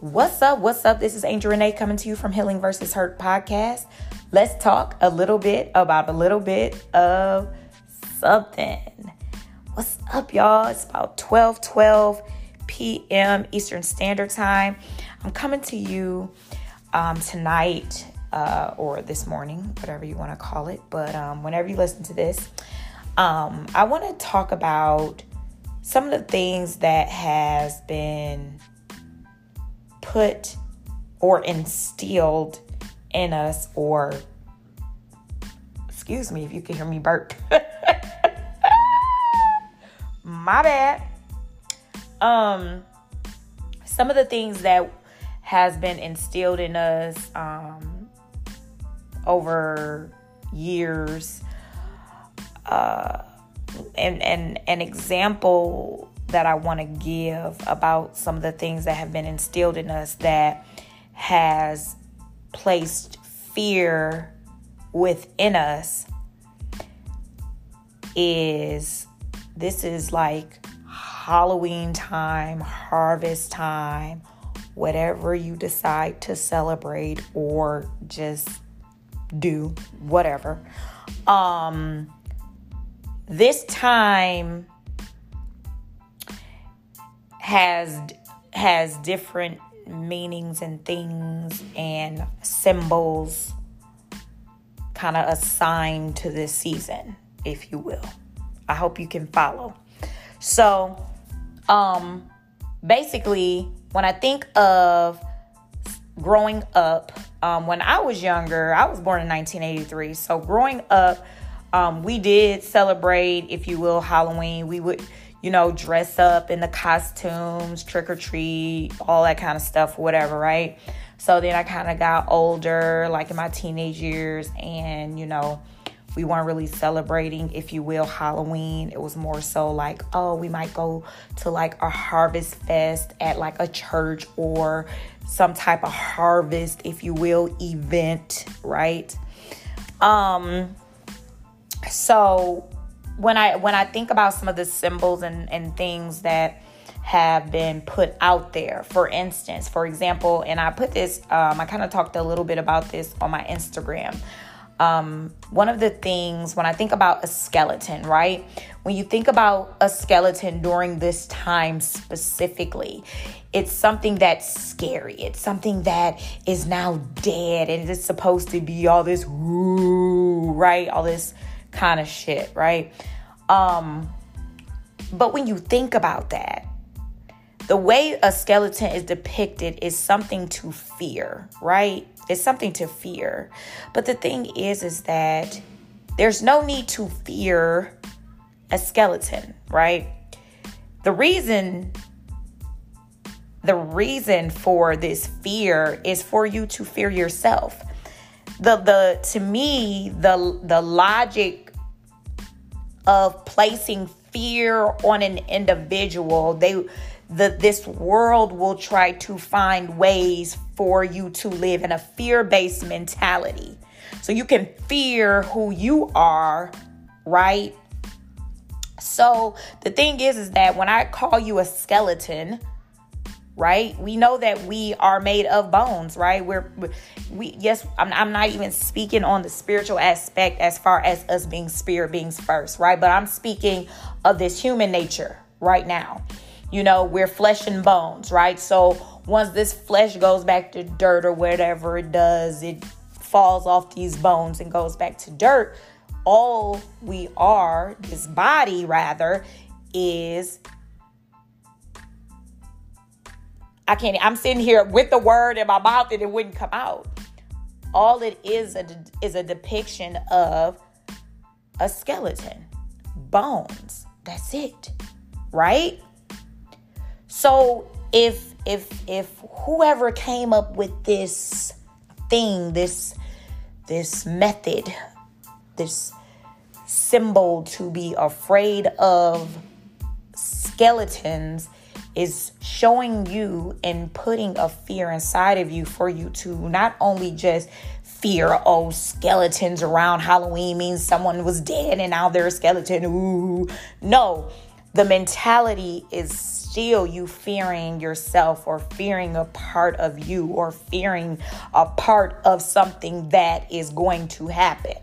What's up? What's up? This is Angel Renee coming to you from Healing versus Hurt podcast. Let's talk a little bit about a little bit of something. What's up, y'all? It's about 12 12 p.m. Eastern Standard Time. I'm coming to you um, tonight uh, or this morning, whatever you want to call it. But um, whenever you listen to this, um, I want to talk about some of the things that has been put or instilled in us or excuse me if you can hear me burp. My bad. Um some of the things that has been instilled in us um over years uh and and an example that I want to give about some of the things that have been instilled in us that has placed fear within us is this is like Halloween time, harvest time, whatever you decide to celebrate or just do, whatever. Um this time has has different meanings and things and symbols kind of assigned to this season, if you will. I hope you can follow. So, um basically, when I think of growing up, um, when I was younger, I was born in 1983. So, growing up, um, we did celebrate, if you will, Halloween. We would you know, dress up in the costumes, trick or treat, all that kind of stuff, whatever, right? So then I kind of got older, like in my teenage years, and you know, we weren't really celebrating, if you will, Halloween. It was more so like, oh, we might go to like a harvest fest at like a church or some type of harvest, if you will, event, right? Um, so when I when I think about some of the symbols and, and things that have been put out there, for instance, for example, and I put this, um, I kind of talked a little bit about this on my Instagram. Um, one of the things when I think about a skeleton, right? When you think about a skeleton during this time specifically, it's something that's scary. It's something that is now dead and it's supposed to be all this right? All this kind of shit, right? Um, but when you think about that, the way a skeleton is depicted is something to fear, right? It's something to fear. But the thing is, is that there's no need to fear a skeleton, right? The reason the reason for this fear is for you to fear yourself. The the to me the the logic of placing fear on an individual, they the this world will try to find ways for you to live in a fear-based mentality. So you can fear who you are, right? So the thing is is that when I call you a skeleton, right? We know that we are made of bones, right? We're we yes, I'm, I'm not even speaking on the spiritual aspect as far as us being spirit beings first, right? But I'm speaking of this human nature right now. You know, we're flesh and bones, right? So once this flesh goes back to dirt or whatever it does, it falls off these bones and goes back to dirt. All we are, this body rather, is I can't, I'm sitting here with the word in my mouth and it wouldn't come out. All it is a, is a depiction of a skeleton, bones. That's it, right? So if if if whoever came up with this thing, this this method, this symbol to be afraid of skeletons is showing you and putting a fear inside of you for you to not only just fear, oh, skeletons around Halloween means someone was dead and now they're a skeleton. Ooh. No, the mentality is still you fearing yourself or fearing a part of you or fearing a part of something that is going to happen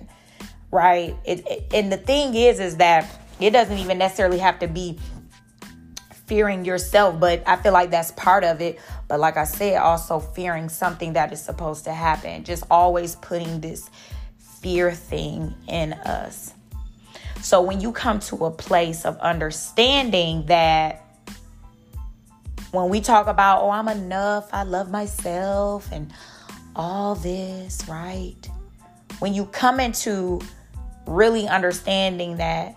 right it, it, and the thing is is that it doesn't even necessarily have to be fearing yourself but i feel like that's part of it. But like i said also fearing something that is supposed to happen. Just always putting this fear thing in us. So when you come to a place of understanding that when we talk about, oh, I'm enough, I love myself, and all this, right? When you come into really understanding that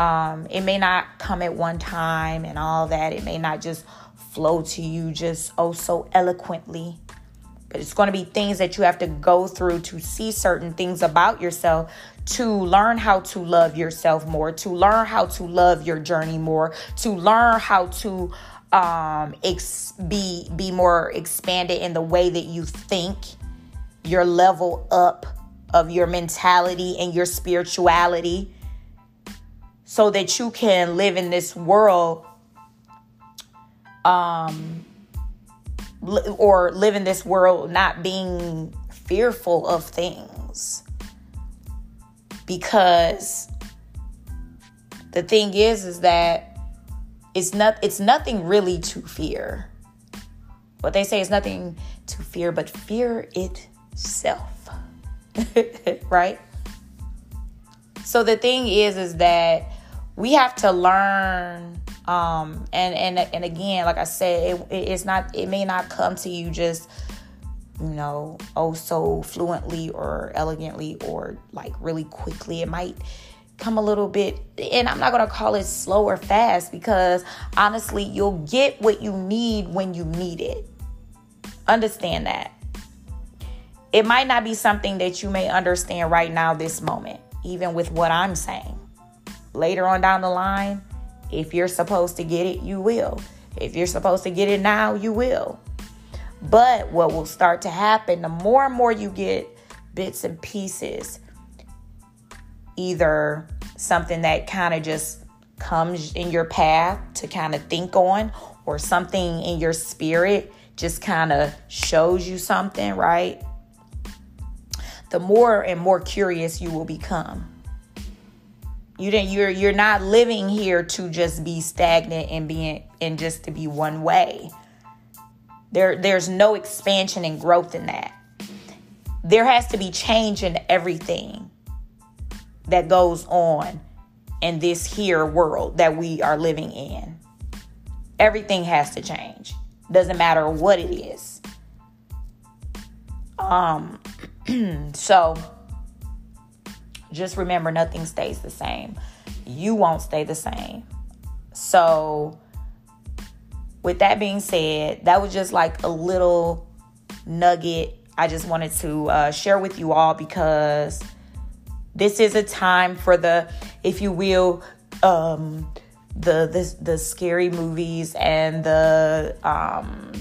um, it may not come at one time and all that, it may not just flow to you just oh so eloquently. But it's going to be things that you have to go through to see certain things about yourself to learn how to love yourself more to learn how to love your journey more to learn how to um ex- be be more expanded in the way that you think your level up of your mentality and your spirituality so that you can live in this world um or live in this world not being fearful of things. Because the thing is is that it's not it's nothing really to fear. What they say is nothing to fear but fear itself. right? So the thing is is that we have to learn um, and and and again, like I said, it, it's not. It may not come to you just you know oh so fluently or elegantly or like really quickly. It might come a little bit and I'm not going to call it slow or fast because honestly, you'll get what you need when you need it. Understand that. It might not be something that you may understand right now this moment, even with what I'm saying. Later on down the line, if you're supposed to get it, you will. If you're supposed to get it now, you will. But what will start to happen, the more and more you get bits and pieces, either something that kind of just comes in your path to kind of think on, or something in your spirit just kind of shows you something, right? The more and more curious you will become. You didn't you're you're not living here to just be stagnant and being and just to be one way. There there's no expansion and growth in that. There has to be change in everything that goes on in this here world that we are living in. Everything has to change. Doesn't matter what it is. Um so just remember nothing stays the same. You won't stay the same. So, with that being said, that was just like a little nugget I just wanted to uh, share with you all because this is a time for the, if you will, um, the the the scary movies and the um,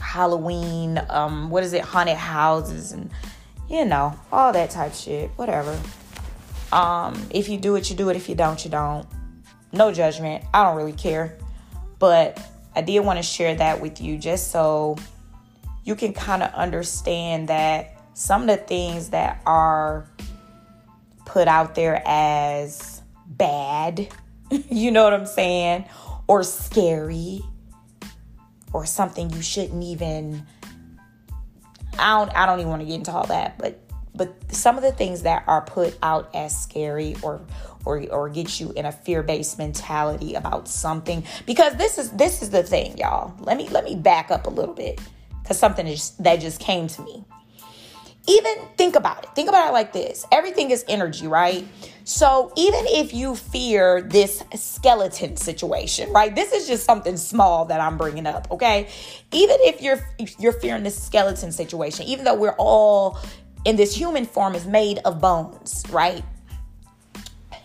Halloween, um, what is it, haunted houses and you know all that type shit, whatever. Um, if you do it, you do it. If you don't, you don't. No judgment. I don't really care. But I did want to share that with you just so you can kind of understand that some of the things that are put out there as bad, you know what I'm saying, or scary, or something you shouldn't even I don't I don't even want to get into all that, but but some of the things that are put out as scary or or or get you in a fear-based mentality about something because this is this is the thing y'all. Let me let me back up a little bit because something is that just came to me. Even think about it. Think about it like this. Everything is energy right? So even if you fear this skeleton situation right? This is just something small that i'm bringing up okay? Even if you're if you're fearing this skeleton situation even though we're all in this human form is made of bones, right?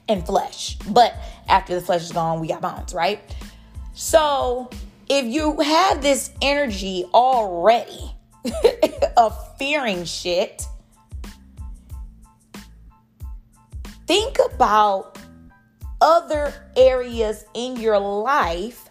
And flesh. But after the flesh is gone, we got bones, right? So if you have this energy already of fearing shit, think about other areas in your life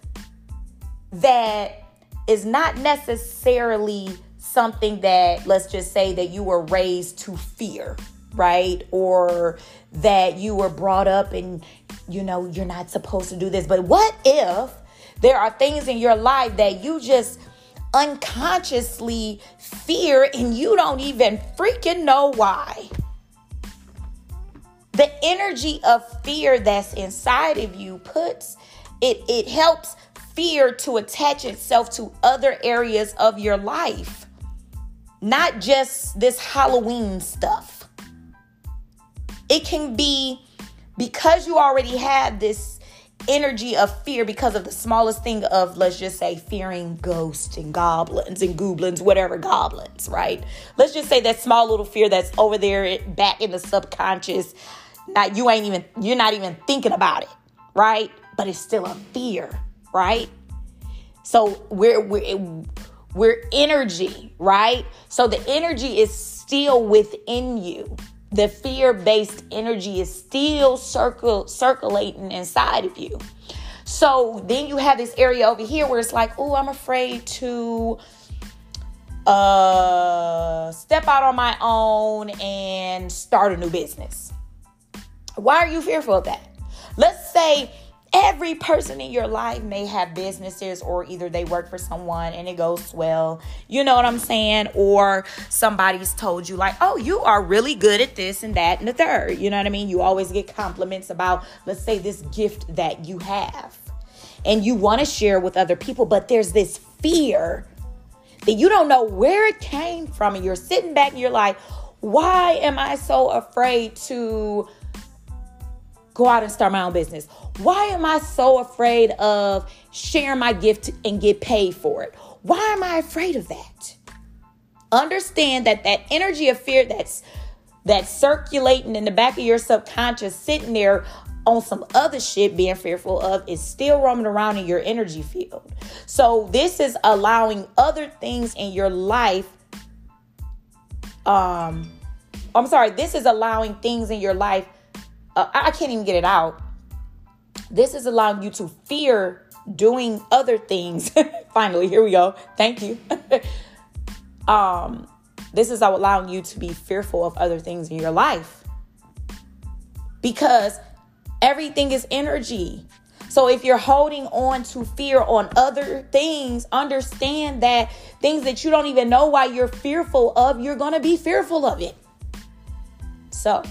that is not necessarily something that, let's just say, that you were raised to fear, right? Or that you were brought up and, you know, you're not supposed to do this. But what if there are things in your life that you just unconsciously fear and you don't even freaking know why? The energy of fear that's inside of you puts it, it helps fear to attach itself to other areas of your life, not just this Halloween stuff. It can be because you already have this energy of fear because of the smallest thing of let's just say fearing ghosts and goblins and goblins whatever goblins right let's just say that small little fear that's over there back in the subconscious not you ain't even you're not even thinking about it right but it's still a fear right? So we're we're we're energy, right? So the energy is still within you. The fear-based energy is still circle circulating inside of you. So then you have this area over here where it's like, oh, I'm afraid to uh step out on my own and start a new business. Why are you fearful of that? Let's say Every person in your life may have businesses, or either they work for someone and it goes well, you know what I'm saying? Or somebody's told you, like, oh, you are really good at this and that and the third. You know what I mean? You always get compliments about, let's say, this gift that you have. And you want to share with other people, but there's this fear that you don't know where it came from. And you're sitting back and you're like, why am I so afraid to go out and start my own business? Why am I so afraid of sharing my gift and get paid for it? Why am I afraid of that? Understand that that energy of fear that's that's circulating in the back of your subconscious sitting there on some other shit being fearful of is still roaming around in your energy field. So this is allowing other things in your life um I'm sorry, this is allowing things in your life uh, I can't even get it out. This is allowing you to fear doing other things. Finally, here we go. Thank you. um, this is allowing you to be fearful of other things in your life because everything is energy. So if you're holding on to fear on other things, understand that things that you don't even know why you're fearful of, you're going to be fearful of it. So,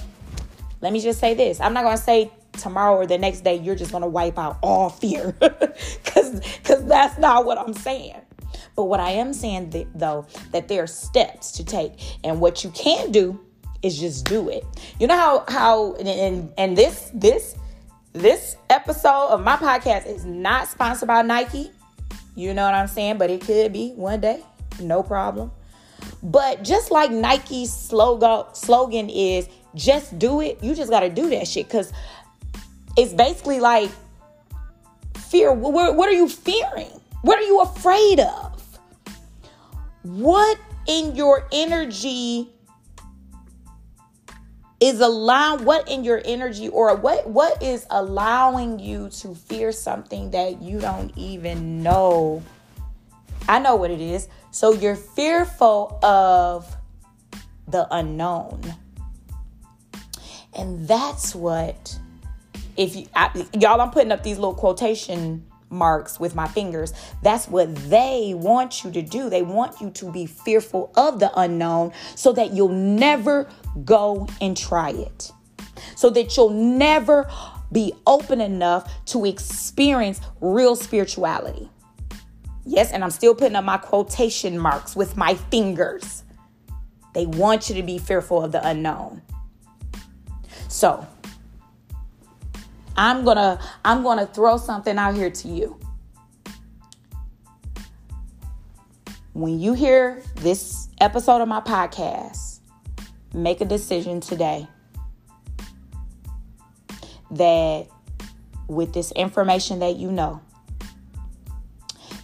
let me just say this. I'm not going to say tomorrow or the next day you're just going to wipe out all fear cuz cuz that's not what I'm saying. But what I am saying th- though that there are steps to take and what you can do is just do it. You know how how and and this this this episode of my podcast is not sponsored by Nike. You know what I'm saying? But it could be one day. No problem. But just like Nike's slogan slogan is just do it. You just got to do that shit because it's basically like fear. What, what are you fearing? What are you afraid of? What in your energy is allowing what in your energy or what what is allowing you to fear something that you don't even know i know what it is so you're fearful of the unknown and that's what, if you, I, y'all, I'm putting up these little quotation marks with my fingers. That's what they want you to do. They want you to be fearful of the unknown so that you'll never go and try it. So that you'll never be open enough to experience real spirituality. Yes, and I'm still putting up my quotation marks with my fingers. They want you to be fearful of the unknown. So, I'm to I'm to throw something out here to you. When you hear this episode of my podcast, make a decision today that with this information that you know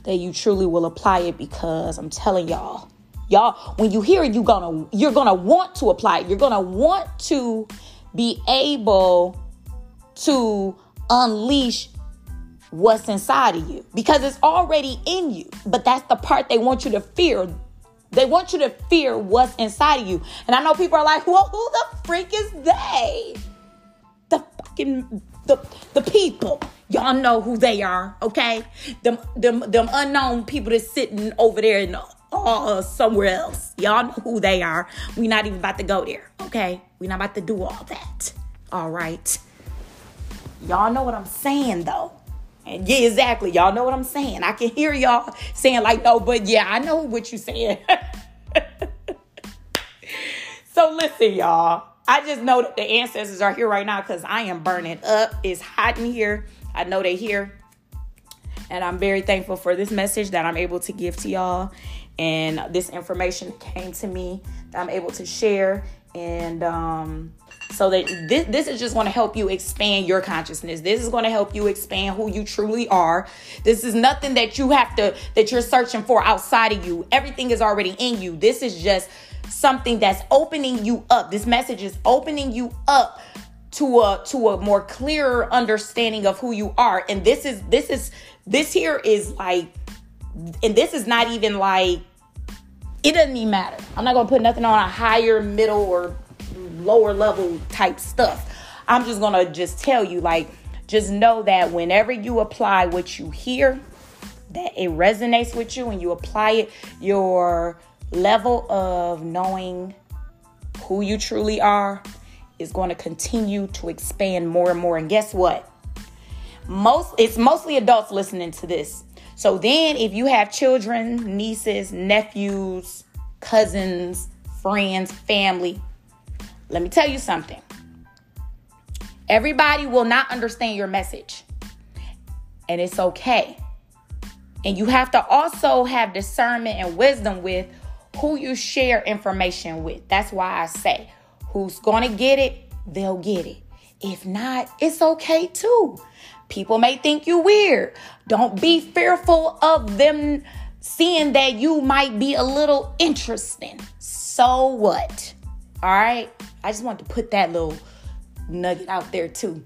that you truly will apply it because I'm telling y'all y'all when you hear it you gonna you're gonna want to apply it you're gonna want to be able to unleash what's inside of you because it's already in you. But that's the part they want you to fear. They want you to fear what's inside of you. And I know people are like, well, who the freak is they? The fucking the the people. Y'all know who they are, okay? Them them them unknown people that's sitting over there in uh, somewhere else. Y'all know who they are. We're not even about to go there, okay? We're not about to do all that. All right. Y'all know what I'm saying though. And yeah, exactly. Y'all know what I'm saying. I can hear y'all saying like, no, but yeah, I know what you're saying. so listen, y'all. I just know that the ancestors are here right now because I am burning up. It's hot in here. I know they're here. And I'm very thankful for this message that I'm able to give to y'all. And this information came to me that I'm able to share. And um, so that this, this is just going to help you expand your consciousness. This is going to help you expand who you truly are. This is nothing that you have to that you're searching for outside of you. Everything is already in you. This is just something that's opening you up. This message is opening you up to a to a more clearer understanding of who you are. And this is this is this here is like and this is not even like it doesn't even matter i'm not gonna put nothing on a higher middle or lower level type stuff. I'm just to just tell you like just know that whenever you apply what you hear, that it resonates with you and you apply it, your level of knowing who you truly are is going to continue to expand more and more. And guess what? Most it's mostly adults listening to this. So then if you have children, nieces, nephews, cousins, friends, family, let me tell you something. Everybody will not understand your message, and it's okay. And you have to also have discernment and wisdom with who you share information with. That's why I say, who's going to get it, they'll get it. If not, it's okay too. People may think you weird. Don't be fearful of them seeing that you might be a little interesting. So what? All right? I just want to put that little nugget out there too.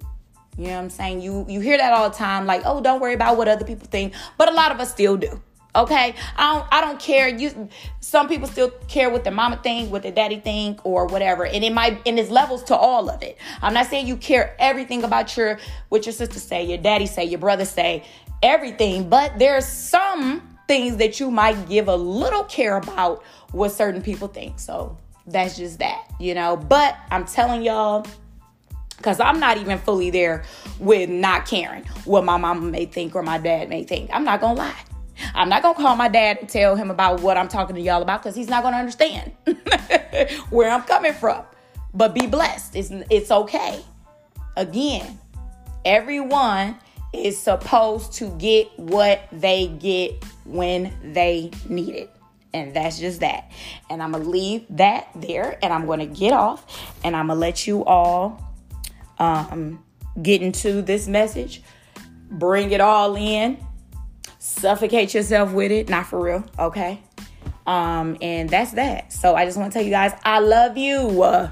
You know what I'm saying? You you hear that all the time, like, oh, don't worry about what other people think. But a lot of us still do. Okay, I don't. I don't care. You. Some people still care what their mama think, what their daddy think, or whatever. And it might. And it's levels to all of it. I'm not saying you care everything about your what your sister say, your daddy say, your brother say, everything. But there's some things that you might give a little care about what certain people think. So that's just that, you know. But I'm telling y'all, because I'm not even fully there with not caring what my mama may think or my dad may think. I'm not gonna lie. I'm not gonna call my dad and tell him about what I'm talking to y'all about because he's not gonna understand where I'm coming from. But be blessed. It's it's okay. Again, everyone is supposed to get what they get when they need it. And that's just that. And I'm going to leave that there and I'm going to get off and I'm going to let you all um, get into this message. Bring it all in. Suffocate yourself with it. Not for real. Okay. Um, and that's that. So I just want to tell you guys, I love you.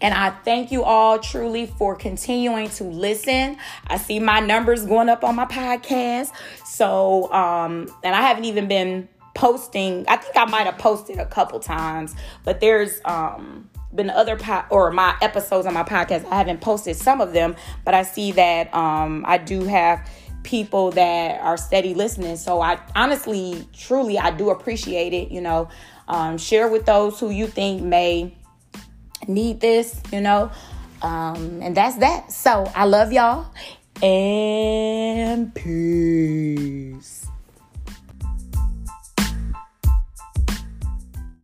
And I thank you all truly for continuing to listen. I see my numbers going up on my podcast. So, um, and I haven't even been posting. I think I might have posted a couple times, but there's um been other po- or my episodes on my podcast. I haven't posted some of them, but I see that um I do have people that are steady listening. So I honestly, truly, I do appreciate it. You know, um, share with those who you think may need this. You know, um, and that's that. So I love y'all and peace.